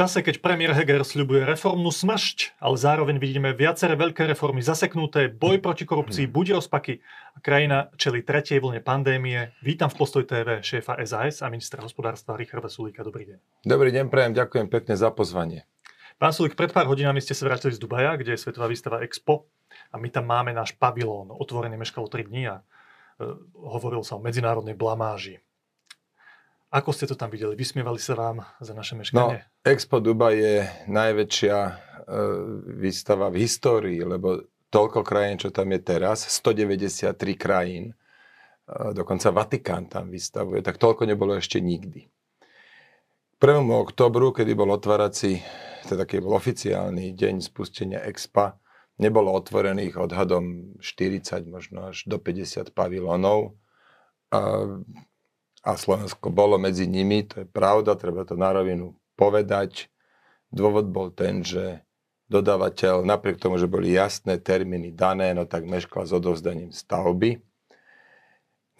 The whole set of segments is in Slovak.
čase, keď premiér Heger sľubuje reformnú smršť, ale zároveň vidíme viaceré veľké reformy zaseknuté, boj proti korupcii, hmm. buď rozpaky a krajina čeli tretej vlne pandémie. Vítam v Postoj TV šéfa SAS a ministra hospodárstva Richarda Sulíka. Dobrý deň. Dobrý deň, prajem, ďakujem pekne za pozvanie. Pán Sulík, pred pár hodinami ste sa vrátili z Dubaja, kde je svetová výstava Expo a my tam máme náš pavilón, otvorený meškalo 3 dní a e, hovoril sa o medzinárodnej blamáži. Ako ste to tam videli? Vysmievali sa vám za naše meškanie? No, Expo Dubai je najväčšia e, výstava v histórii, lebo toľko krajín, čo tam je teraz, 193 krajín, e, dokonca Vatikán tam vystavuje, tak toľko nebolo ešte nikdy. 1. oktobru, kedy bol otvárací, teda keď bol oficiálny deň spustenia Expa, nebolo otvorených odhadom 40, možno až do 50 pavilónov. A a Slovensko bolo medzi nimi, to je pravda, treba to na rovinu povedať. Dôvod bol ten, že dodávateľ, napriek tomu, že boli jasné termíny dané, no tak meškal s odovzdaním stavby.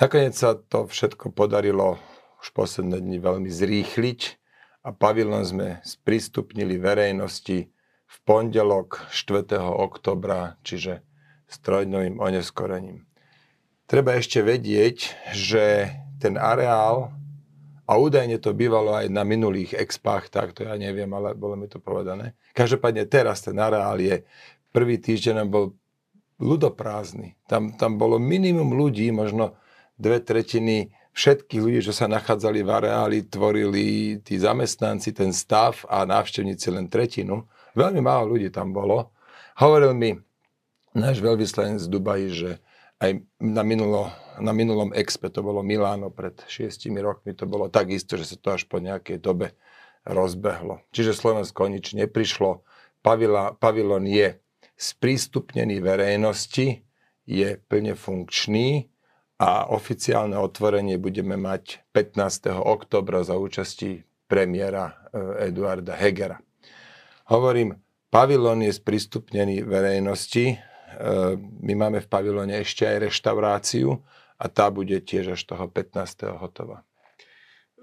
Nakoniec sa to všetko podarilo už posledné dni veľmi zrýchliť a pavilon sme sprístupnili verejnosti v pondelok 4. oktobra, čiže s trojdnovým oneskorením. Treba ešte vedieť, že ten areál, a údajne to bývalo aj na minulých expách, tak to ja neviem, ale bolo mi to povedané. Každopádne teraz ten areál je, prvý týždeň bol ľudoprázdny. Tam, tam bolo minimum ľudí, možno dve tretiny všetkých ľudí, čo sa nachádzali v areáli, tvorili tí zamestnanci, ten stav a návštevníci len tretinu. Veľmi málo ľudí tam bolo. Hovoril mi náš veľvyslanec z Dubaji, že aj na, minulo, na minulom expe, to bolo Miláno pred šiestimi rokmi, to bolo tak isto, že sa to až po nejakej dobe rozbehlo. Čiže Slovensko nič neprišlo. Pavila, pavilon je sprístupnený verejnosti, je plne funkčný a oficiálne otvorenie budeme mať 15. oktobra za účasti premiéra eh, Eduarda Hegera. Hovorím, pavilon je sprístupnený verejnosti, my máme v pavilone ešte aj reštauráciu a tá bude tiež až toho 15. hotová.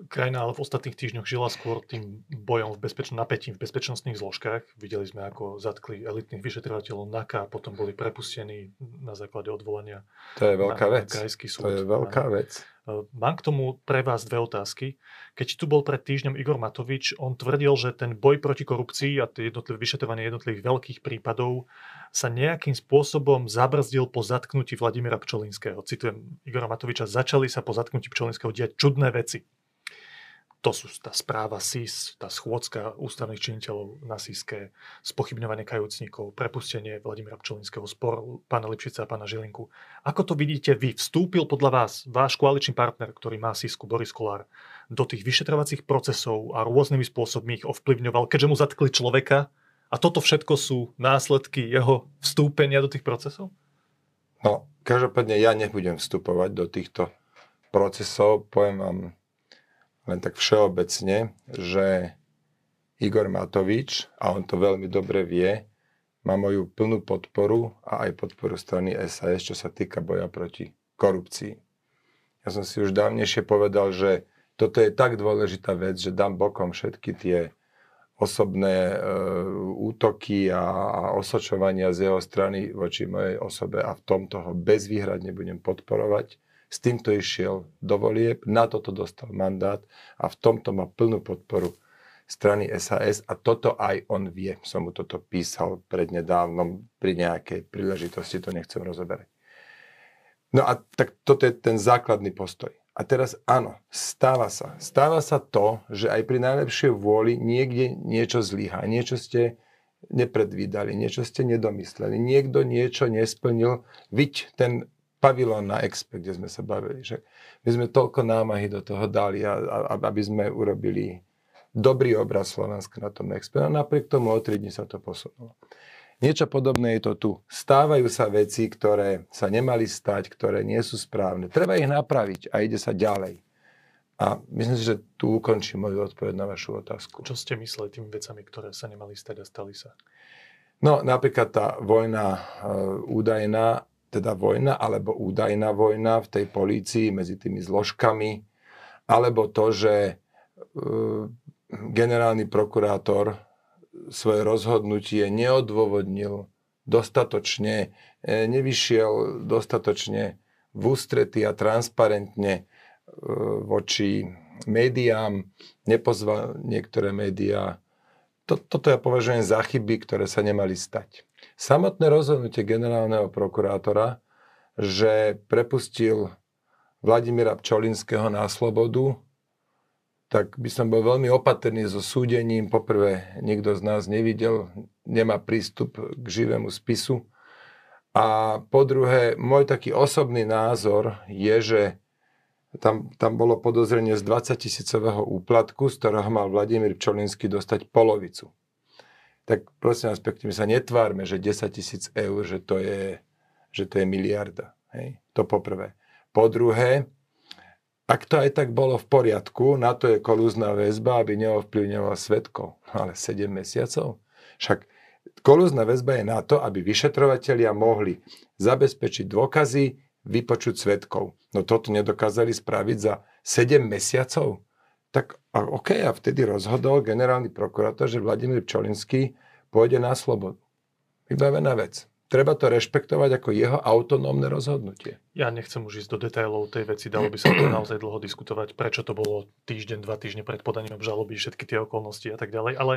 Krajina ale v ostatných týždňoch žila skôr tým bojom v bezpeč- napätím v bezpečnostných zložkách. Videli sme, ako zatkli elitných vyšetrovateľov NAKA a potom boli prepustení na základe odvolania to je veľká na, vec. Na krajský súd. To je veľká vec. Eh, mám k tomu pre vás dve otázky. Keď tu bol pred týždňom Igor Matovič, on tvrdil, že ten boj proti korupcii a jednotlivé vyšetrovanie jednotlivých veľkých prípadov sa nejakým spôsobom zabrzdil po zatknutí Vladimira Pčolinského. Citujem Igora Matoviča, začali sa po zatknutí Pčolinského diať čudné veci. To sú tá správa SIS, tá schôdzka ústavných činiteľov na SISke, spochybňovanie kajúcnikov, prepustenie Vladimira Pčolinského, spor pána Lipšica a pána Žilinku. Ako to vidíte vy? Vstúpil podľa vás váš koaličný partner, ktorý má SISku, Boris Kolár, do tých vyšetrovacích procesov a rôznymi spôsobmi ich ovplyvňoval, keďže mu zatkli človeka a toto všetko sú následky jeho vstúpenia do tých procesov? No, každopádne ja nebudem vstupovať do týchto procesov. Poviem vám len tak všeobecne, že Igor Matovič, a on to veľmi dobre vie, má moju plnú podporu a aj podporu strany SAS, čo sa týka boja proti korupcii. Ja som si už dávnejšie povedal, že toto je tak dôležitá vec, že dám bokom všetky tie osobné e, útoky a, a osočovania z jeho strany voči mojej osobe a v tomto ho bezvýhradne budem podporovať s týmto išiel do volieb, na toto dostal mandát a v tomto má plnú podporu strany SAS a toto aj on vie. Som mu toto písal prednedávnom pri nejakej príležitosti, to nechcem rozoberať. No a tak toto je ten základný postoj. A teraz áno, stáva sa. Stáva sa to, že aj pri najlepšej vôli niekde niečo zlyhá, niečo ste nepredvídali, niečo ste nedomysleli, niekto niečo nesplnil, viď ten pavilón na Expe, kde sme sa bavili. Že my sme toľko námahy do toho dali, a, a, aby sme urobili dobrý obraz Slovenska na tom Expe. A napriek tomu o tri dní sa to posunulo. Niečo podobné je to tu. Stávajú sa veci, ktoré sa nemali stať, ktoré nie sú správne. Treba ich napraviť a ide sa ďalej. A myslím si, že tu ukončím moju odpoveď na vašu otázku. Čo ste mysleli tými vecami, ktoré sa nemali stať a stali sa? No, napríklad tá vojna uh, údajná teda vojna alebo údajná vojna v tej polícii medzi tými zložkami, alebo to, že e, generálny prokurátor svoje rozhodnutie neodôvodnil dostatočne, e, nevyšiel dostatočne v ústrety a transparentne e, voči médiám, nepozval niektoré médiá. Toto ja považujem za chyby, ktoré sa nemali stať. Samotné rozhodnutie generálneho prokurátora, že prepustil Vladimíra Pčolinského na slobodu, tak by som bol veľmi opatrný so súdením. Poprvé, nikto z nás nevidel, nemá prístup k živému spisu. A po druhé, môj taký osobný názor je, že tam, tam bolo podozrenie z 20 tisícového úplatku, z ktorého mal Vladimír Pčolinský dostať polovicu. Tak prosím vás pekne, my sa netvárme, že 10 tisíc eur, že to je, že to je miliarda. Hej? To poprvé. Po druhé, ak to aj tak bolo v poriadku, na to je kolúzna väzba, aby neovplyvňovala svetkov. Ale 7 mesiacov? Však kolúzna väzba je na to, aby vyšetrovatelia mohli zabezpečiť dôkazy, vypočuť svetkov. No toto nedokázali spraviť za 7 mesiacov. Tak a OK, a vtedy rozhodol generálny prokurátor, že Vladimír Čolinský pôjde na slobodu. Vybavená vec treba to rešpektovať ako jeho autonómne rozhodnutie. Ja nechcem už ísť do detailov tej veci, dalo by sa to naozaj dlho diskutovať, prečo to bolo týždeň, dva týždne pred podaním obžaloby, všetky tie okolnosti a tak ďalej, ale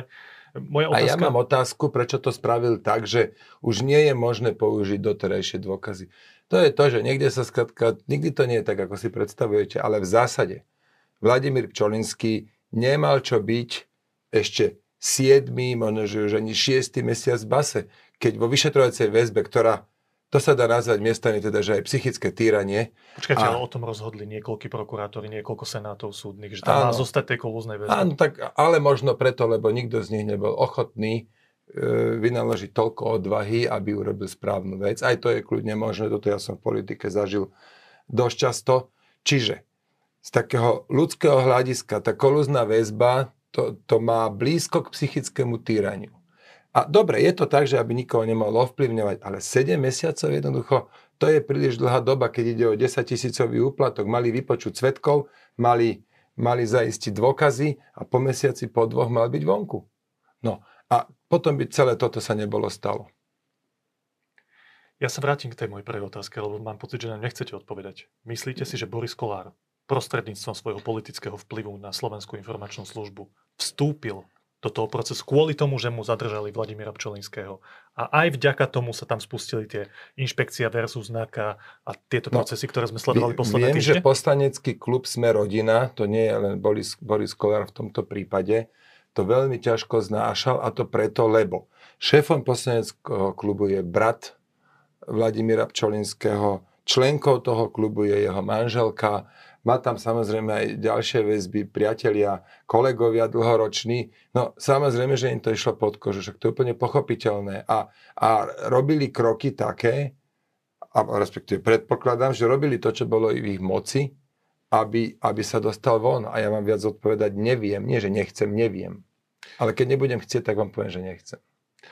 moja otázka... A ja mám otázku, prečo to spravil tak, že už nie je možné použiť doterajšie dôkazy. To je to, že niekde sa skratka, nikdy to nie je tak, ako si predstavujete, ale v zásade Vladimír Pčolinský nemal čo byť ešte 7, možno že už ani 6 mesiac v base keď vo vyšetrovacej väzbe, ktorá to sa dá nazvať miestami teda, že aj psychické týranie. Počkajte, a... ale o tom rozhodli niekoľkí prokurátori, niekoľko senátov súdnych, že tam áno, má zostať tej kolúznej väzbe. Áno, tak, ale možno preto, lebo nikto z nich nebol ochotný e, vynaložiť toľko odvahy, aby urobil správnu vec. Aj to je kľudne možné, toto ja som v politike zažil dosť často. Čiže z takého ľudského hľadiska tá kolúzna väzba to, to má blízko k psychickému týraniu. A dobre, je to tak, že aby nikoho nemohol ovplyvňovať, ale 7 mesiacov jednoducho, to je príliš dlhá doba, keď ide o 10 tisícový úplatok. Mali vypočuť svetkov, mali, mali zaistiť dôkazy a po mesiaci, po dvoch mal byť vonku. No a potom by celé toto sa nebolo stalo. Ja sa vrátim k tej mojej prvej otázke, lebo mám pocit, že nám nechcete odpovedať. Myslíte si, že Boris Kolár prostredníctvom svojho politického vplyvu na Slovenskú informačnú službu vstúpil do toho procesu kvôli tomu, že mu zadržali Vladimíra Pčolinského. A aj vďaka tomu sa tam spustili tie inšpekcia versus NAKA a tieto no, procesy, ktoré sme sledovali posledné Viem, týždne. že poslanecký klub Sme rodina, to nie je len Boris, Boris Kolár v tomto prípade, to veľmi ťažko znášal a to preto, lebo šéfom poslaneckého klubu je brat Vladimíra Pčolinského, členkou toho klubu je jeho manželka, má tam samozrejme aj ďalšie väzby, priatelia, kolegovia dlhoroční. No samozrejme, že im to išlo pod kožu, však to je úplne pochopiteľné. A, a robili kroky také, a respektíve predpokladám, že robili to, čo bolo v ich moci, aby, aby sa dostal von. A ja mám viac odpovedať, neviem. Nie, že nechcem, neviem. Ale keď nebudem chcieť, tak vám poviem, že nechcem.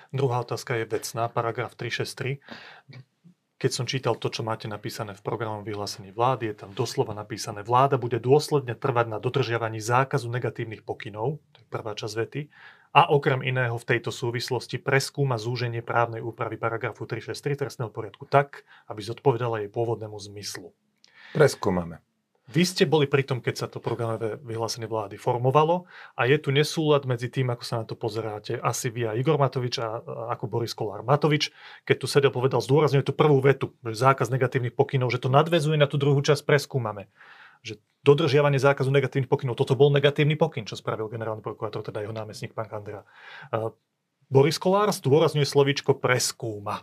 Druhá otázka je vecná, paragraf 363 keď som čítal to, čo máte napísané v programovom vyhlásení vlády, je tam doslova napísané, vláda bude dôsledne trvať na dodržiavaní zákazu negatívnych pokynov, to je prvá časť vety, a okrem iného v tejto súvislosti preskúma zúženie právnej úpravy paragrafu 363 trestného poriadku tak, aby zodpovedala jej pôvodnému zmyslu. Preskúmame. Vy ste boli pri tom, keď sa to programové vyhlásenie vlády formovalo a je tu nesúlad medzi tým, ako sa na to pozeráte. Asi vy a Igor Matovič a ako Boris Kolár Matovič, keď tu sedel povedal, zdôrazňuje tú prvú vetu, že zákaz negatívnych pokynov, že to nadvezuje na tú druhú časť, preskúmame. Že dodržiavanie zákazu negatívnych pokynov, toto bol negatívny pokyn, čo spravil generálny prokurátor, teda jeho námestník pán Kandera. Boris Kolár zdôrazňuje slovíčko preskúma.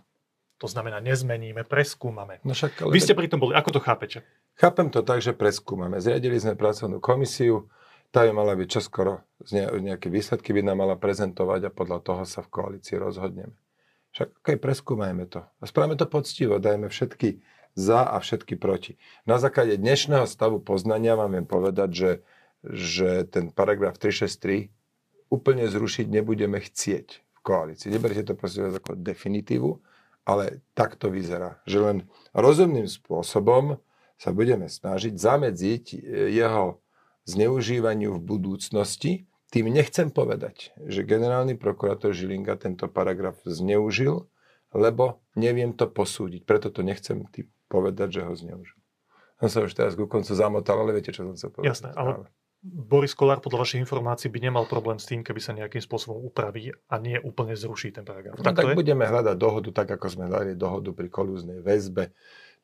To znamená, nezmeníme, preskúmame. No však, ale... Vy ste pri tom boli, ako to chápete? Chápem to tak, že preskúmame. Zriadili sme pracovnú komisiu, tá by mala byť čoskoro, nejaké výsledky by nám mala prezentovať a podľa toho sa v koalícii rozhodneme. Však okay, preskúmajme to. A spravíme to poctivo, dajme všetky za a všetky proti. Na základe dnešného stavu poznania vám viem povedať, že, že ten paragraf 363 úplne zrušiť nebudeme chcieť v koalícii. Neberte to prosím ako definitívu, ale tak to vyzerá. Že len rozumným spôsobom sa budeme snažiť zamedziť e, jeho zneužívaniu v budúcnosti, tým nechcem povedať, že generálny prokurátor Žilinga tento paragraf zneužil, lebo neviem to posúdiť. Preto to nechcem tým povedať, že ho zneužil. Som sa už teraz ku koncu zamotal, ale viete, čo som sa povedal. Jasné, ale Boris Kolár podľa vašich informácií by nemal problém s tým, keby sa nejakým spôsobom upraví a nie úplne zruší ten paragraf. No, tak, tak budeme hľadať dohodu, tak ako sme hľadali dohodu pri kolúznej väzbe.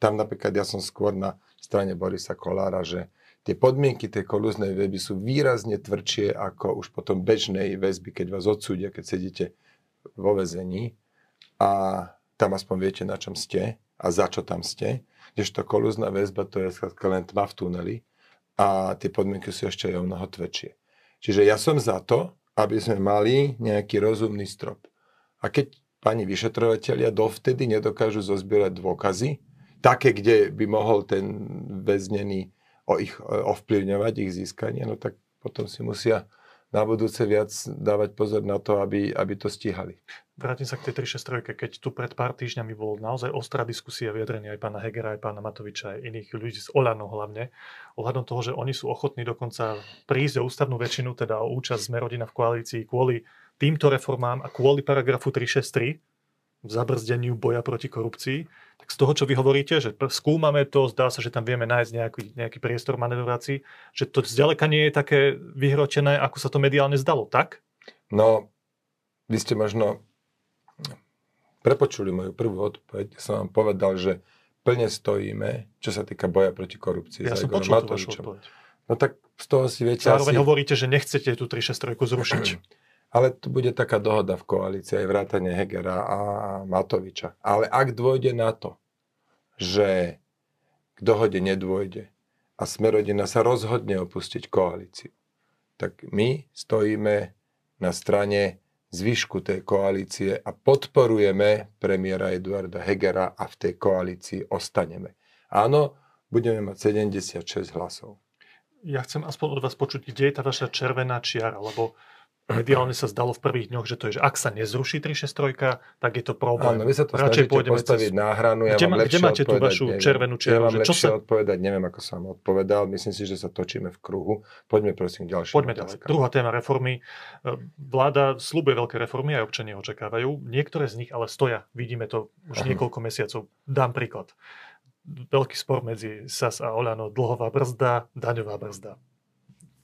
Tam napríklad ja som skôr na strane Borisa Kolára, že tie podmienky tej kolúznej väzby sú výrazne tvrdšie ako už potom bežnej väzby, keď vás odsúdia, keď sedíte vo väzení a tam aspoň viete, na čom ste a za čo tam ste. Kdežto kolúzna väzba to je len tma v tuneli a tie podmienky sú ešte aj o mnoho tvrdšie. Čiže ja som za to, aby sme mali nejaký rozumný strop. A keď pani vyšetrovateľia dovtedy nedokážu zozbierať dôkazy, také, kde by mohol ten väznený o ich, ovplyvňovať ich získanie, no tak potom si musia na budúce viac dávať pozor na to, aby, aby to stíhali. Vrátim sa k tej 363, keď tu pred pár týždňami bol naozaj ostrá diskusia vyjadrenia aj pána Hegera, aj pána Matoviča, aj iných ľudí z Olano hlavne, ohľadom toho, že oni sú ochotní dokonca prísť o ústavnú väčšinu, teda o účasť rodina v koalícii kvôli týmto reformám a kvôli paragrafu 363, v zabrzdeniu boja proti korupcii. Tak z toho, čo vy hovoríte, že skúmame to, zdá sa, že tam vieme nájsť nejaký, nejaký priestor manevrácií, že to zďaleka nie je také vyhročené, ako sa to mediálne zdalo, tak? No, vy ste možno prepočuli moju prvú odpoveď. Som vám povedal, že plne stojíme, čo sa týka boja proti korupcii. Ja som počul vašu odpoveď. No tak z toho si viete Zároveň asi... hovoríte, že nechcete tú 363 zrušiť. Ale tu bude taká dohoda v koalícii aj vrátane Hegera a Matoviča. Ale ak dôjde na to, že k dohode nedôjde a Smerodina sa rozhodne opustiť koalíciu, tak my stojíme na strane zvyšku tej koalície a podporujeme premiéra Eduarda Hegera a v tej koalícii ostaneme. Áno, budeme mať 76 hlasov. Ja chcem aspoň od vás počuť, kde je tá vaša červená čiara, lebo mediálne sa zdalo v prvých dňoch, že to je, že ak sa nezruší 363, tak je to problém. Áno, vy sa to Radšej snažíte postaviť cez... na hranu, ja kde, mám kde máte tú vašu neviem. červenú čiaru? Ja lepšie čo sa... odpovedať, neviem, ako som odpovedal. Myslím si, že sa točíme v kruhu. Poďme prosím k ďalším Poďme ďalej. Druhá téma reformy. Vláda slúbuje veľké reformy, aj občania očakávajú. Niektoré z nich ale stoja. Vidíme to už uh-huh. niekoľko mesiacov. Dám príklad. Veľký spor medzi SAS a Olano, dlhová brzda, daňová brzda.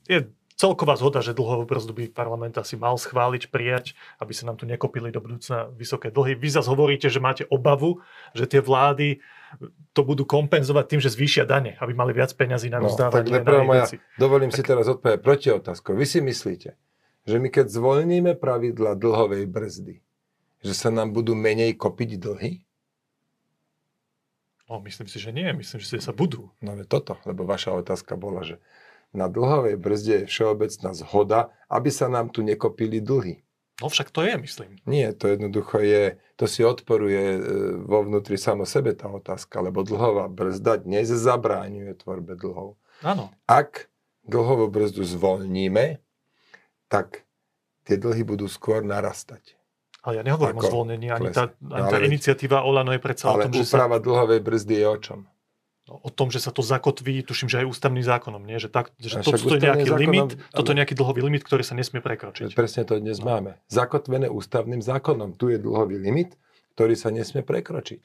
Je celková zhoda, že dlhovú brzdu parlament asi mal schváliť, prijať, aby sa nám tu nekopili do budúcna vysoké dlhy. Vy zase hovoríte, že máte obavu, že tie vlády to budú kompenzovať tým, že zvýšia dane, aby mali viac peňazí na rozdávanie. No, moja, dovolím tak... si teraz odpovedať proti otázku. Vy si myslíte, že my keď zvolníme pravidla dlhovej brzdy, že sa nám budú menej kopiť dlhy? No, myslím si, že nie. Myslím, že sa budú. No toto, lebo vaša otázka bola, že na dlhovej brzde je všeobecná zhoda, aby sa nám tu nekopili dlhy. No však to je, myslím. Nie, to jednoducho je, to si odporuje e, vo vnútri samo sebe tá otázka, lebo dlhová brzda dnes zabráňuje tvorbe dlhov. Áno. Ak dlhovú brzdu zvolníme, tak tie dlhy budú skôr narastať. Ale ja nehovorím Ako o zvolnení, ani tá, ani tá iniciatíva Olano je predsa ale o tom, že sa... dlhovej brzdy je o čom? O tom, že sa to zakotví, tuším, že aj ústavným zákonom, nie? Že, tak, že to, toto je nejaký zákonom, limit, toto je nejaký dlhový limit, ktorý sa nesmie prekročiť. Presne to dnes no. máme. Zakotvené ústavným zákonom. Tu je dlhový limit, ktorý sa nesmie prekročiť.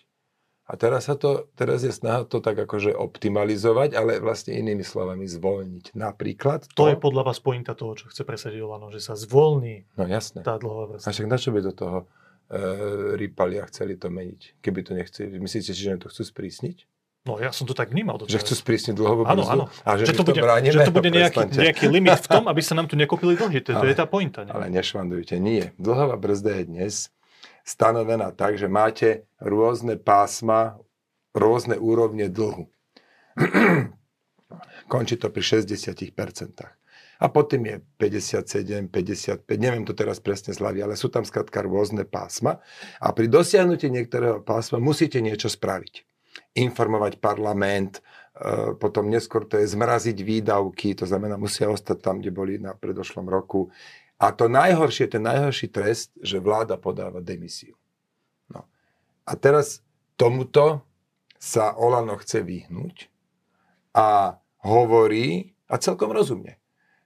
A teraz, sa to, teraz je snaha to tak akože optimalizovať, ale vlastne inými slovami zvolniť. Napríklad to... To je podľa vás pointa toho, čo chce presadiť Olano, že sa zvolní no, jasné. tá dlhová vrstva. A však na čo by do toho e, rýpali a chceli to meniť? Keby to nechceli. Myslíte si, že to chcú sprísniť? No ja som to tak vnímal. Že chcú sprísniť dlhovú áno, áno. A že, že, to bude, bránime, že to bude nejaký, nejaký limit v tom, aby sa nám tu nekopili dlhy. To, to je tá pointa. Nie? Ale nešvandujte, nie. Dlhová brzda je dnes stanovená tak, že máte rôzne pásma, rôzne úrovne dlhu. Končí to pri 60%. A potom je 57, 55, neviem to teraz presne zľavy, ale sú tam skrátka rôzne pásma. A pri dosiahnutí niektorého pásma musíte niečo spraviť informovať parlament, e, potom neskôr to je zmraziť výdavky, to znamená musia ostať tam, kde boli na predošlom roku. A to najhoršie, ten najhorší trest, že vláda podáva demisiu. No. A teraz tomuto sa Olano chce vyhnúť a hovorí, a celkom rozumne,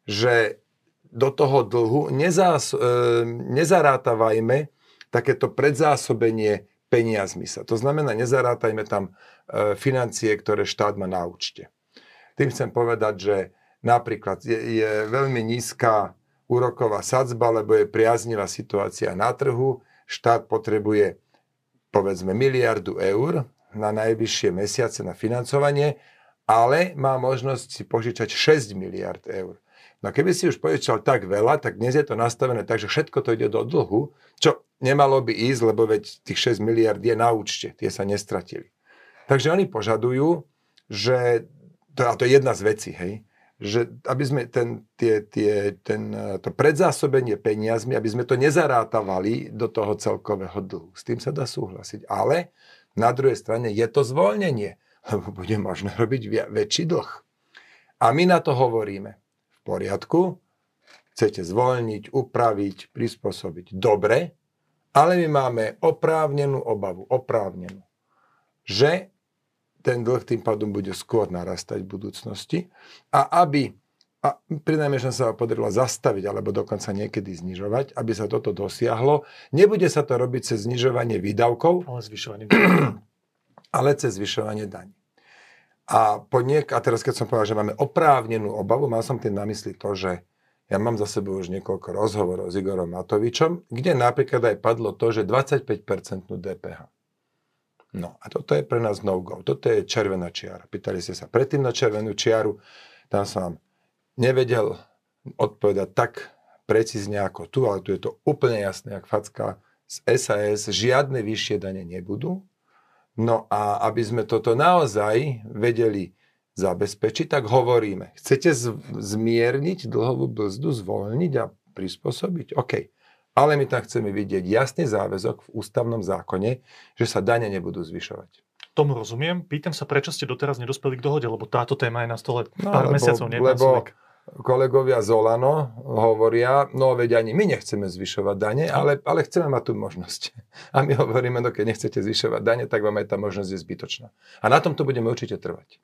že do toho dlhu nezás, e, nezarátavajme takéto predzásobenie peniazmi sa. To znamená, nezarátajme tam e, financie, ktoré štát má na účte. Tým chcem povedať, že napríklad je, je veľmi nízka úroková sadzba, lebo je priaznivá situácia na trhu. Štát potrebuje povedzme miliardu eur na najbližšie mesiace na financovanie, ale má možnosť si požičať 6 miliard eur. No keby si už požičal tak veľa, tak dnes je to nastavené tak, že všetko to ide do dlhu, čo nemalo by ísť, lebo veď tých 6 miliard je na účte, tie sa nestratili. Takže oni požadujú, že, to, a to je jedna z vecí, hej, že aby sme ten, tie, tie, ten, to predzásobenie peniazmi, aby sme to nezarátavali do toho celkového dlhu. S tým sa dá súhlasiť. Ale na druhej strane je to zvoľnenie, lebo bude možné robiť väčší dlh. A my na to hovoríme. Poriadku, chcete zvoľniť, upraviť, prispôsobiť. Dobre, ale my máme oprávnenú obavu, oprávnenú, že ten dlh tým pádom bude skôr narastať v budúcnosti a aby a prinajmenšom sa podarilo zastaviť alebo dokonca niekedy znižovať, aby sa toto dosiahlo. Nebude sa to robiť cez znižovanie výdavkov, ale, zvyšovanie ale cez zvyšovanie daní. A, po niek- a teraz, keď som povedal, že máme oprávnenú obavu, mal som tým na mysli to, že ja mám za sebou už niekoľko rozhovorov s Igorom Matovičom, kde napríklad aj padlo to, že 25% DPH. No a toto je pre nás no-go. Toto je červená čiara. Pýtali ste sa predtým na červenú čiaru. Tam som vám nevedel odpovedať tak precízne ako tu, ale tu je to úplne jasné, jak facka. Z SAS žiadne vyššie dane nebudú. No a aby sme toto naozaj vedeli zabezpečiť, tak hovoríme, chcete zmierniť dlhovú brzdu, zvolniť a prispôsobiť? OK. Ale my tam chceme vidieť jasný záväzok v ústavnom zákone, že sa dane nebudú zvyšovať. Tomu rozumiem. Pýtam sa, prečo ste doteraz nedospeli k dohode, lebo táto téma je na stole no, pár lebo, mesiacov, nie lebo kolegovia z Olano hovoria, no veď ani my nechceme zvyšovať dane, ale, ale chceme mať tú možnosť. A my hovoríme, no keď nechcete zvyšovať dane, tak vám aj tá možnosť je zbytočná. A na tomto budeme určite trvať.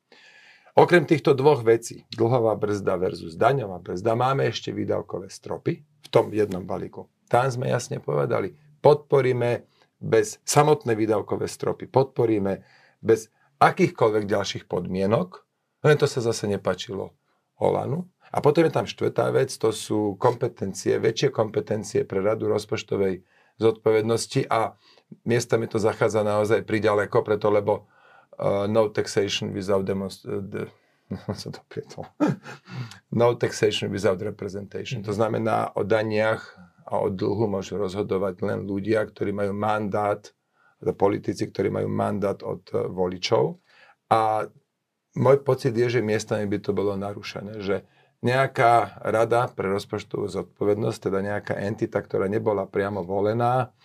Okrem týchto dvoch vecí, dlhová brzda versus daňová brzda, máme ešte výdavkové stropy v tom jednom balíku. Tam sme jasne povedali, podporíme bez samotné výdavkové stropy, podporíme bez akýchkoľvek ďalších podmienok, len to sa zase nepačilo Olanu. A potom je tam štvrtá vec, to sú kompetencie, väčšie kompetencie pre radu rozpočtovej zodpovednosti a miestami to zachádza naozaj priďaleko, preto lebo uh, no taxation without demonst- uh, no taxation without representation. To znamená o daniach a o dlhu môžu rozhodovať len ľudia, ktorí majú mandát, politici, ktorí majú mandát od e, voličov. A môj pocit je, že miestami by to bolo narušené, že nejaká rada pre rozpočtovú zodpovednosť, teda nejaká entita, ktorá nebola priamo volená,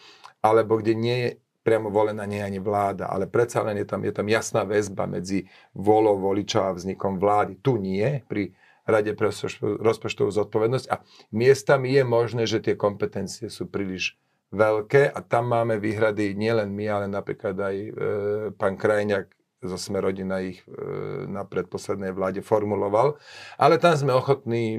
alebo kde nie je priamo volená nie ani vláda, ale predsa len je tam, je tam jasná väzba medzi volou voliča a vznikom vlády. Tu nie, pri Rade pre rozpočtovú zodpovednosť a miestami je možné, že tie kompetencie sú príliš veľké a tam máme výhrady nielen my, ale napríklad aj e, pán Krajňák zo Sme rodina ich e, na predposlednej vláde formuloval. Ale tam sme ochotní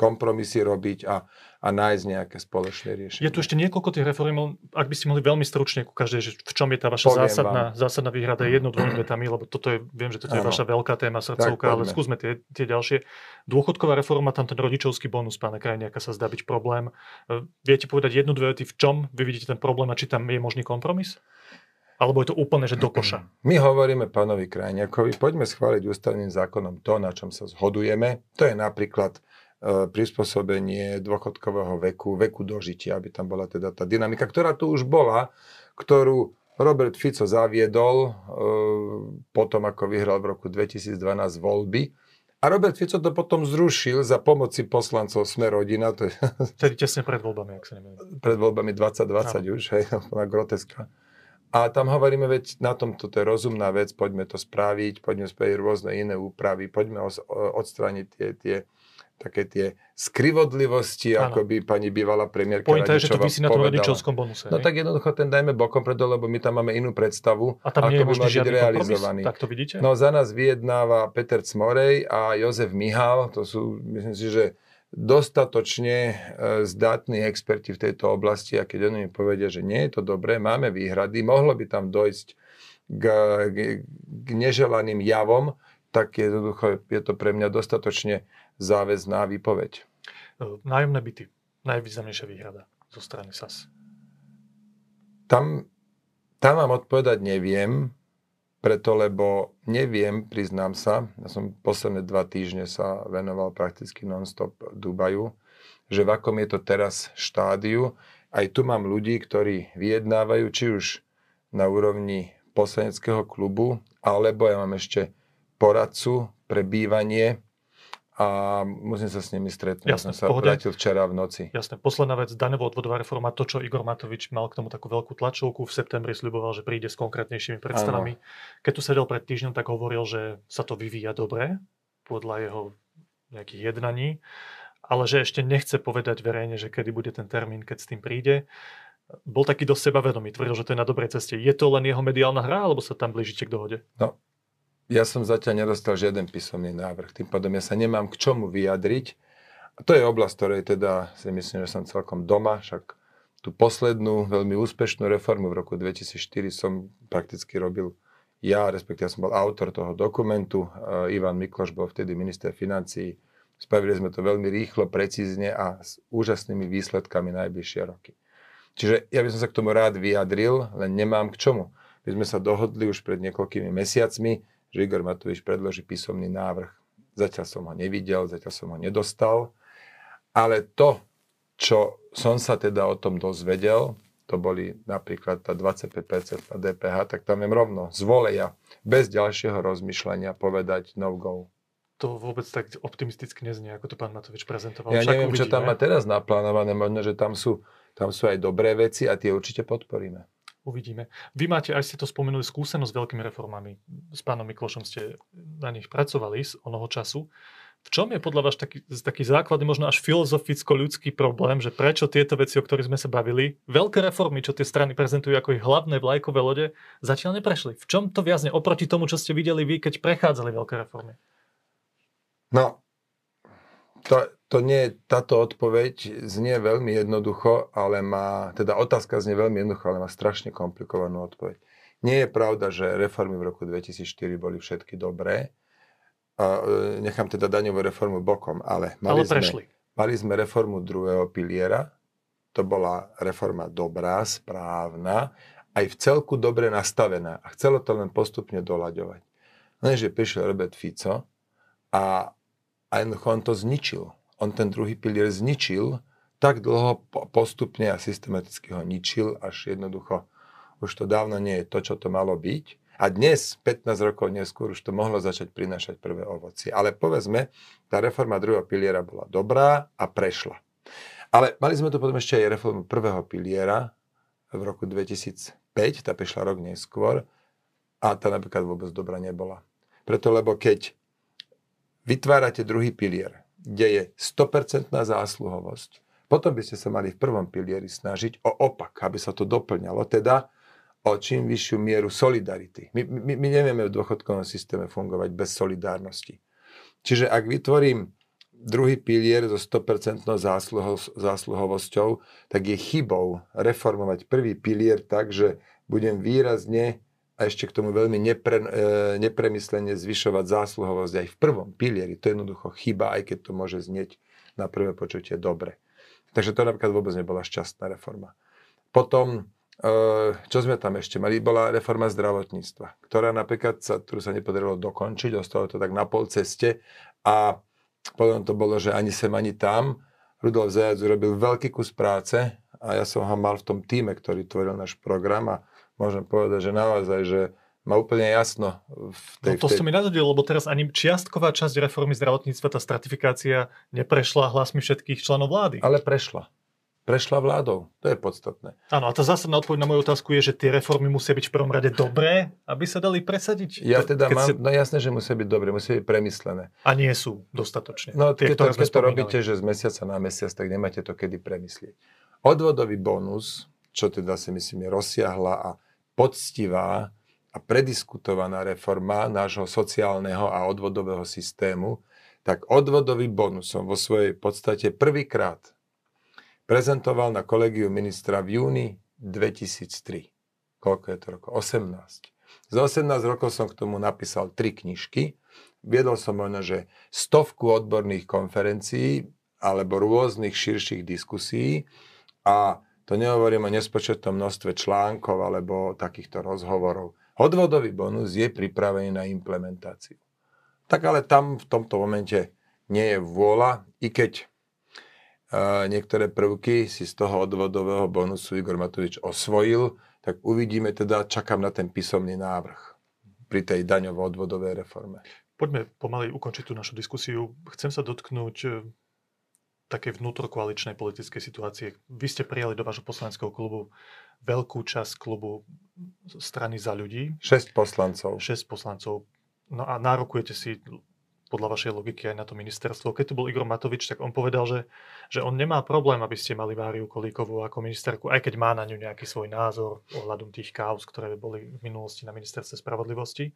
kompromisy robiť a, a nájsť nejaké spoločné riešenie. Je tu ešte niekoľko tých reform, ak by ste mohli veľmi stručne ku každej, že v čom je tá vaša zásadná, zásadná výhrada jedno, dvomi vetami, lebo toto je, viem, že toto je ano. vaša veľká téma srdcovka, ale skúsme tie, tie ďalšie. Dôchodková reforma, tam ten rodičovský bonus pána Krajniaka sa zdá byť problém. E, viete povedať jednu, dve vety, v čom vy vidíte ten problém a či tam je možný kompromis? Alebo je to úplne, že do koša? My hovoríme pánovi Krajniakovi, poďme schváliť ústavným zákonom to, na čom sa zhodujeme. To je napríklad E, prispôsobenie dôchodkového veku, veku dožitia, aby tam bola teda tá dynamika, ktorá tu už bola, ktorú Robert Fico zaviedol e, potom, ako vyhral v roku 2012 voľby. A Robert Fico to potom zrušil za pomoci poslancov Sme rodina. To je... Tedy tesne pred voľbami, ak sa neviem. Pred voľbami 2020 už, hej, groteska. A tam hovoríme, veď na tom toto je rozumná vec, poďme to spraviť, poďme spraviť rôzne iné úpravy, poďme odstrániť tie, tie také tie skrivodlivosti, ano. ako by pani bývalá premiérka Pointa je, že to vysí na tom rodičovskom bonuse. No tak jednoducho ten dajme bokom preto, lebo my tam máme inú predstavu, a tam ako by mal byť realizovaný. Tak to vidíte? No za nás vyjednáva Peter Cmorej a Jozef Mihal, to sú, myslím si, že dostatočne e, zdatní experti v tejto oblasti a keď oni mi povedia, že nie je to dobré, máme výhrady, mohlo by tam dojsť k, k, k neželaným javom, tak jednoducho je to pre mňa dostatočne záväzná výpoveď. E, nájomné byty, najvýznamnejšia výhrada zo strany SAS. Tam, tam vám odpovedať neviem, preto lebo neviem, priznám sa, ja som posledné dva týždne sa venoval prakticky non-stop Dubaju, že v akom je to teraz štádiu. Aj tu mám ľudí, ktorí vyjednávajú, či už na úrovni poslaneckého klubu, alebo ja mám ešte poradcu pre bývanie a musím sa s nimi stretnúť. Jasne, ja som sa pohode. vrátil včera v noci. Jasne, posledná vec, daňová odvodová reforma, to, čo Igor Matovič mal k tomu takú veľkú tlačovku, v septembri sľuboval, že príde s konkrétnejšími predstavami. Ano. Keď tu sedel pred týždňom, tak hovoril, že sa to vyvíja dobre, podľa jeho nejakých jednaní, ale že ešte nechce povedať verejne, že kedy bude ten termín, keď s tým príde. Bol taký dosť sebavedomý, tvrdil, že to je na dobrej ceste. Je to len jeho mediálna hra, alebo sa tam blížite k dohode? No, ja som zatiaľ nedostal žiaden písomný návrh, tým pádom ja sa nemám k čomu vyjadriť. A to je oblasť, ktorej teda si myslím, že som celkom doma, však tú poslednú veľmi úspešnú reformu v roku 2004 som prakticky robil ja, respektíve ja som bol autor toho dokumentu. Ivan Mikloš bol vtedy minister financií. Spravili sme to veľmi rýchlo, precízne a s úžasnými výsledkami najbližšie roky. Čiže ja by som sa k tomu rád vyjadril, len nemám k čomu. My sme sa dohodli už pred niekoľkými mesiacmi, že Igor Matovič predloží písomný návrh. Zatiaľ som ho nevidel, zatiaľ som ho nedostal. Ale to, čo som sa teda o tom dozvedel, to boli napríklad tá 25% na DPH, tak tam viem rovno z voleja, bez ďalšieho rozmýšľania povedať no go. To vôbec tak optimisticky neznie, ako to pán Matovič prezentoval. Ja Však neviem, uvidíme. čo tam má teraz naplánované, možno, že tam sú, tam sú aj dobré veci a tie určite podporíme. Uvidíme. Vy máte, aj ste to spomenuli, skúsenosť s veľkými reformami. S pánom Miklošom ste na nich pracovali z onoho času. V čom je podľa vás taký, taký základný, možno až filozoficko-ľudský problém, že prečo tieto veci, o ktorých sme sa bavili, veľké reformy, čo tie strany prezentujú ako ich hlavné vlajkové lode, zatiaľ neprešli? V čom to viazne oproti tomu, čo ste videli vy, keď prechádzali veľké reformy? No, to, to nie, táto odpoveď znie veľmi jednoducho, ale má, teda otázka znie veľmi jednoducho, ale má strašne komplikovanú odpoveď. Nie je pravda, že reformy v roku 2004 boli všetky dobré. A, e, nechám teda daňovú reformu bokom, ale mali, ale sme, mali sme reformu druhého piliera. To bola reforma dobrá, správna, aj v celku dobre nastavená. A chcelo to len postupne doľaďovať. Lenže prišiel Robert Fico a, a on to zničil on ten druhý pilier zničil, tak dlho postupne a systematicky ho ničil, až jednoducho už to dávno nie je to, čo to malo byť. A dnes, 15 rokov neskôr, už to mohlo začať prinášať prvé ovocie. Ale povedzme, tá reforma druhého piliera bola dobrá a prešla. Ale mali sme tu potom ešte aj reformu prvého piliera v roku 2005, tá prišla rok neskôr a tá napríklad vôbec dobrá nebola. Preto, lebo keď vytvárate druhý pilier, kde je 100% zásluhovosť. Potom by ste sa mali v prvom pilieri snažiť o opak, aby sa to doplňalo, teda o čím vyššiu mieru solidarity. My, my, my nevieme v dôchodkovom systéme fungovať bez solidárnosti. Čiže ak vytvorím druhý pilier so 100% zásluho, zásluhovosťou, tak je chybou reformovať prvý pilier tak, že budem výrazne a ešte k tomu veľmi nepre, e, nepremyslene zvyšovať zásluhovosť aj v prvom pilieri. To je jednoducho chyba, aj keď to môže znieť na prvé počutie dobre. Takže to napríklad vôbec nebola šťastná reforma. Potom, e, čo sme tam ešte mali, bola reforma zdravotníctva, ktorá napríklad sa, ktorú sa nepodarilo dokončiť, ostalo to tak na pol ceste a potom to bolo, že ani sem, ani tam. Rudolf Zajac urobil veľký kus práce a ja som ho mal v tom týme, ktorý tvoril náš program a môžem povedať, že naozaj, že má úplne jasno. V tej, no to tej... ste mi nadhodil, lebo teraz ani čiastková časť reformy zdravotníctva, tá stratifikácia neprešla hlasmi všetkých členov vlády. Ale prešla. Prešla vládou. To je podstatné. Áno, a tá zásadná odpoveď na moju otázku je, že tie reformy musia byť v prvom rade dobré, aby sa dali presadiť. Ja teda mám, si... no jasné, že musia byť dobré, musia byť premyslené. A nie sú dostatočne. No tie, keď, to, keď to robíte, že z mesiaca na mesiac, tak nemáte to kedy premyslieť. Odvodový bonus, čo teda si myslím je rozsiahla a poctivá a prediskutovaná reforma nášho sociálneho a odvodového systému tak odvodový bonus som vo svojej podstate prvýkrát prezentoval na kolegiu ministra v júni 2003. Koľko je to rokov? 18. Za 18 rokov som k tomu napísal tri knižky. Viedol som možno, že stovku odborných konferencií alebo rôznych širších diskusí a to nehovorím o nespočetnom množstve článkov alebo takýchto rozhovorov. Odvodový bonus je pripravený na implementáciu. Tak ale tam v tomto momente nie je vôľa, i keď uh, niektoré prvky si z toho odvodového bonusu Igor Matovič osvojil, tak uvidíme teda, čakám na ten písomný návrh pri tej daňovo-odvodovej reforme. Poďme pomaly ukončiť tú našu diskusiu. Chcem sa dotknúť e, takej vnútrokoaličnej politickej situácie. Vy ste prijali do vášho poslaneckého klubu veľkú časť klubu strany za ľudí. 6 poslancov. 6 poslancov. No a nárokujete si podľa vašej logiky aj na to ministerstvo. Keď tu bol Igor Matovič, tak on povedal, že, že on nemá problém, aby ste mali Váriu Kolíkovú ako ministerku, aj keď má na ňu nejaký svoj názor ohľadom tých káuz, ktoré boli v minulosti na ministerstve spravodlivosti.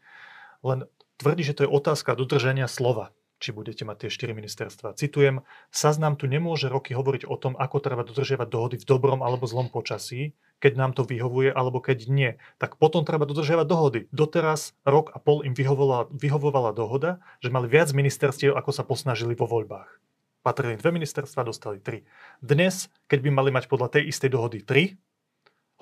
Len tvrdí, že to je otázka dodržania slova či budete mať tie štyri ministerstva. Citujem, Saznam tu nemôže roky hovoriť o tom, ako treba dodržiavať dohody v dobrom alebo zlom počasí, keď nám to vyhovuje alebo keď nie. Tak potom treba dodržiavať dohody. Doteraz rok a pol im vyhovovala, vyhovovala dohoda, že mali viac ministerstiev, ako sa posnažili vo voľbách. Patrili dve ministerstva, dostali tri. Dnes, keď by mali mať podľa tej istej dohody tri,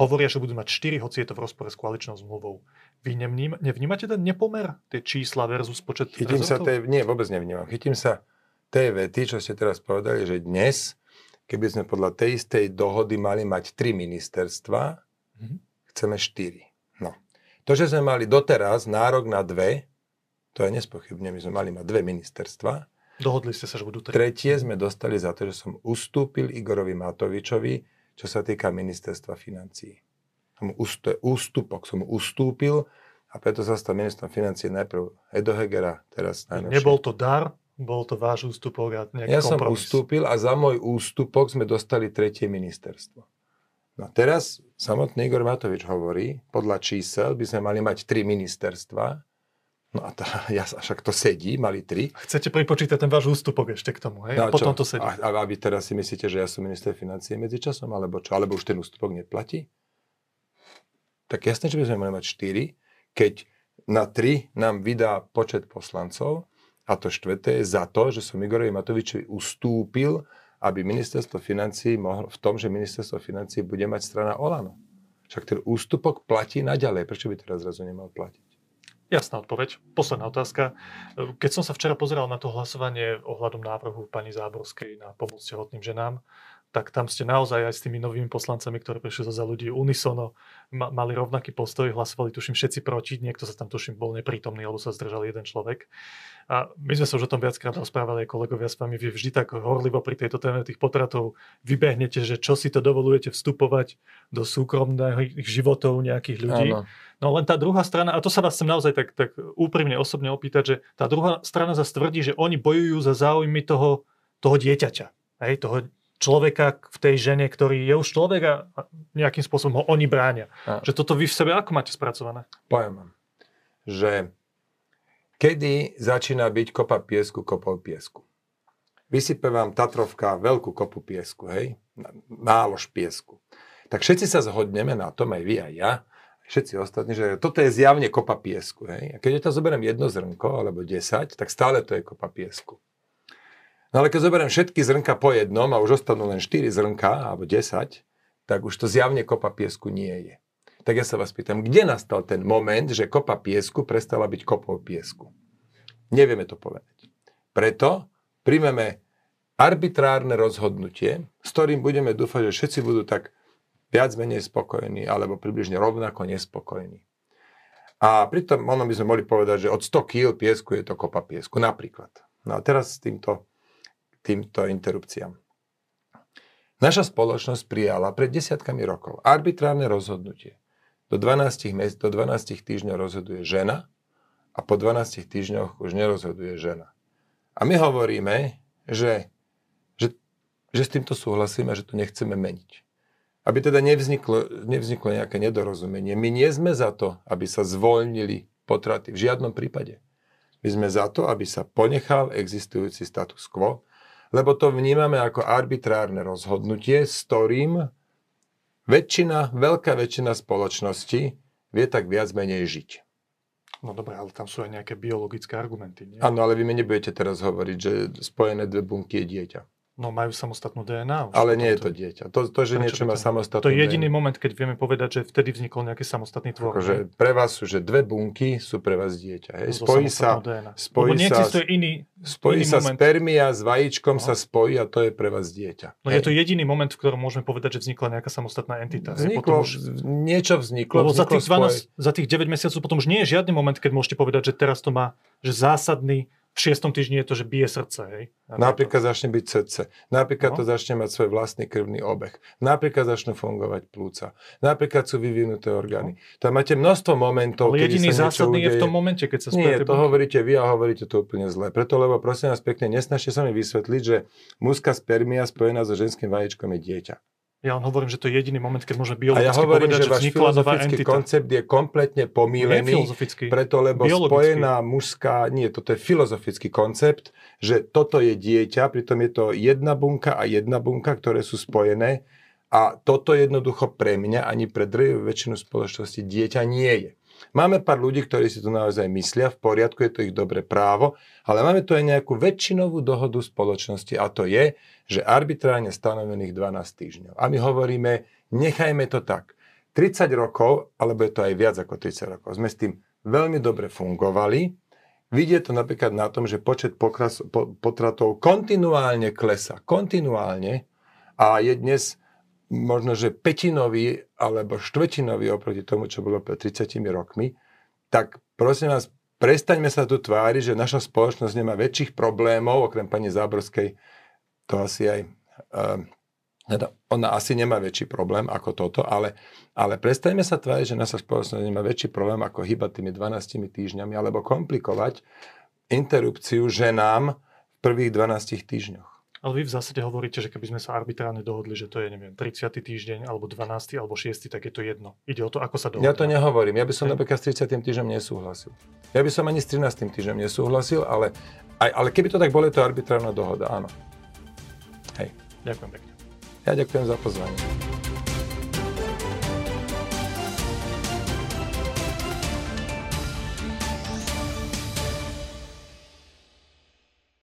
hovoria, že budú mať 4, hoci je to v rozpore s koaličnou zmluvou. Vy nevním, nevnímate ten nepomer, tie čísla versus počet Chytím rezortov? sa tej, nie, vôbec nevnímam. Chytím sa tej vety, čo ste teraz povedali, že dnes, keby sme podľa tej istej dohody mali mať 3 ministerstva, mm-hmm. chceme 4. No. To, že sme mali doteraz nárok na dve, to je nespochybne, my sme mali mať dve ministerstva. Dohodli ste sa, že budú tri. Tretie sme dostali za to, že som ustúpil Igorovi Matovičovi, čo sa týka ministerstva je ústupok, som ustúpil a preto sa stal ministrom financie najprv Edo Hegera, teraz najnovšie. Nebol to dar, bol to váš ústupok a nejaký Ja kompromis. som ustúpil a za môj ústupok sme dostali tretie ministerstvo. No teraz samotný Igor Matovič hovorí, podľa čísel by sme mali mať tri ministerstva, No a tá, ja, však to sedí, mali tri. Chcete pripočítať ten váš ústupok ešte k tomu, hej? No, a potom to sedí. A, a vy teraz si myslíte, že ja som minister financie medzičasom, alebo čo? Alebo už ten ústupok neplatí? tak jasné, že by sme mali mať 4, keď na 3 nám vydá počet poslancov a to štvrté je za to, že som Igorovi Matovičovi ustúpil, aby ministerstvo financí mohlo, v tom, že ministerstvo financí bude mať strana Olano. Však ten ústupok platí naďalej. Prečo by teraz zrazu nemal platiť? Jasná odpoveď. Posledná otázka. Keď som sa včera pozeral na to hlasovanie ohľadom návrhu pani Záborskej na pomoc tehotným ženám, tak tam ste naozaj aj s tými novými poslancami, ktorí prišli za ľudí unisono, ma, mali rovnaký postoj, hlasovali tuším všetci proti, niekto sa tam tuším bol neprítomný, alebo sa zdržal jeden človek. A my sme sa už o tom viackrát rozprávali, kolegovia s vami, vy vždy tak horlivo pri tejto téme tých potratov vybehnete, že čo si to dovolujete vstupovať do súkromných životov nejakých ľudí. Áno. No len tá druhá strana, a to sa vás chcem naozaj tak, tak úprimne osobne opýtať, že tá druhá strana zase tvrdí, že oni bojujú za záujmy toho, toho dieťaťa. Hej, toho človeka v tej žene, ktorý je už človek a nejakým spôsobom ho oni bránia. A. Že toto vy v sebe ako máte spracované? Poviem vám, že kedy začína byť kopa piesku kopou piesku. Vysype vám Tatrovka veľkú kopu piesku, hej? Nálož piesku. Tak všetci sa zhodneme na tom, aj vy, aj ja, všetci ostatní, že toto je zjavne kopa piesku. Hej? A keď ja to zoberiem jedno zrnko, alebo 10, tak stále to je kopa piesku. No ale keď zoberiem všetky zrnka po jednom a už ostanú len 4 zrnka alebo 10, tak už to zjavne kopa piesku nie je. Tak ja sa vás pýtam, kde nastal ten moment, že kopa piesku prestala byť kopou piesku? Nevieme to povedať. Preto príjmeme arbitrárne rozhodnutie, s ktorým budeme dúfať, že všetci budú tak viac menej spokojní alebo približne rovnako nespokojní. A pritom ono by sme mohli povedať, že od 100 kg piesku je to kopa piesku, napríklad. No a teraz s týmto týmto interrupciám. Naša spoločnosť prijala pred desiatkami rokov arbitrárne rozhodnutie. Do 12, mes- do 12 týždňov rozhoduje žena a po 12 týždňoch už nerozhoduje žena. A my hovoríme, že, že, že s týmto súhlasíme, že to nechceme meniť. Aby teda nevzniklo, nevzniklo nejaké nedorozumenie. My nie sme za to, aby sa zvoľnili potraty. V žiadnom prípade. My sme za to, aby sa ponechal existujúci status quo, lebo to vnímame ako arbitrárne rozhodnutie, s ktorým väčšina, veľká väčšina spoločnosti vie tak viac menej žiť. No dobre, ale tam sú aj nejaké biologické argumenty. Nie? Áno, ale vy mi nebudete teraz hovoriť, že spojené dve bunky je dieťa. No majú samostatnú DNA. Ale nie je to dieťa. To, to že niečo má samostatnú To je jediný DNA. moment, keď vieme povedať, že vtedy vznikol nejaký samostatný tvor. Akože pre vás sú, že dve bunky sú pre vás dieťa. Hej? Spojí sa, DNA. spojí sa, iný, spojí iný sa moment. spermia s vajíčkom no. sa spojí a to je pre vás dieťa. No hej? je to jediný moment, v ktorom môžeme povedať, že vznikla nejaká samostatná entita. Vzniklo, už... niečo vzniklo. Lebo vzniklo za, tých 12, spoj... za tých 9 mesiacov potom už nie je žiadny moment, keď môžete povedať, že teraz to má že zásadný v šiestom týždni je to, že bije srdce. Hej? Napríklad začne byť srdce. Napríklad no. to začne mať svoj vlastný krvný obeh. Napríklad začnú fungovať plúca. Napríklad sú vyvinuté orgány. No. Tam máte množstvo momentov, Ale jediný sa zásadný je v tom momente, keď sa Nie, to bunky. hovoríte vy a hovoríte to úplne zle. Preto, lebo prosím vás pekne, nesnažte sa mi vysvetliť, že mužská spermia spojená so ženským vaječkom je dieťa. Ja len hovorím, že to je jediný moment, keď môžeme biologicky a ja hovorím, povedať, že, že váš filozofický koncept je kompletne pomílený, preto lebo spojená mužská, nie, toto je filozofický koncept, že toto je dieťa, pritom je to jedna bunka a jedna bunka, ktoré sú spojené. A toto jednoducho pre mňa ani pre drvivú väčšinu spoločnosti dieťa nie je. Máme pár ľudí, ktorí si to naozaj myslia, v poriadku, je to ich dobré právo, ale máme tu aj nejakú väčšinovú dohodu spoločnosti a to je, že arbitrárne stanovených 12 týždňov. A my hovoríme, nechajme to tak. 30 rokov, alebo je to aj viac ako 30 rokov, sme s tým veľmi dobre fungovali. Vidie to napríklad na tom, že počet pokras, po, potratov kontinuálne klesa. Kontinuálne. A je dnes možno, že petinový alebo štvrtinový oproti tomu, čo bolo pred 30 rokmi, tak prosím vás, prestaňme sa tu tváriť, že naša spoločnosť nemá väčších problémov, okrem pani Záborskej, to asi aj... Uh, ona asi nemá väčší problém ako toto, ale, ale prestaňme sa tváriť, že naša spoločnosť nemá väčší problém ako hýbať tými 12 týždňami alebo komplikovať interrupciu ženám v prvých 12 týždňoch. Ale vy v zásade hovoríte, že keby sme sa arbitrálne dohodli, že to je, neviem, 30. týždeň, alebo 12. alebo 6. tak je to jedno. Ide o to, ako sa dohodli. Ja to nehovorím. Ja by som napríklad s 30. týždňom nesúhlasil. Ja by som ani s 13. týždňom nesúhlasil, ale, aj, ale keby to tak bolo, je to arbitrárna dohoda, áno. Hej. Ďakujem pekne. Ja ďakujem za pozvanie.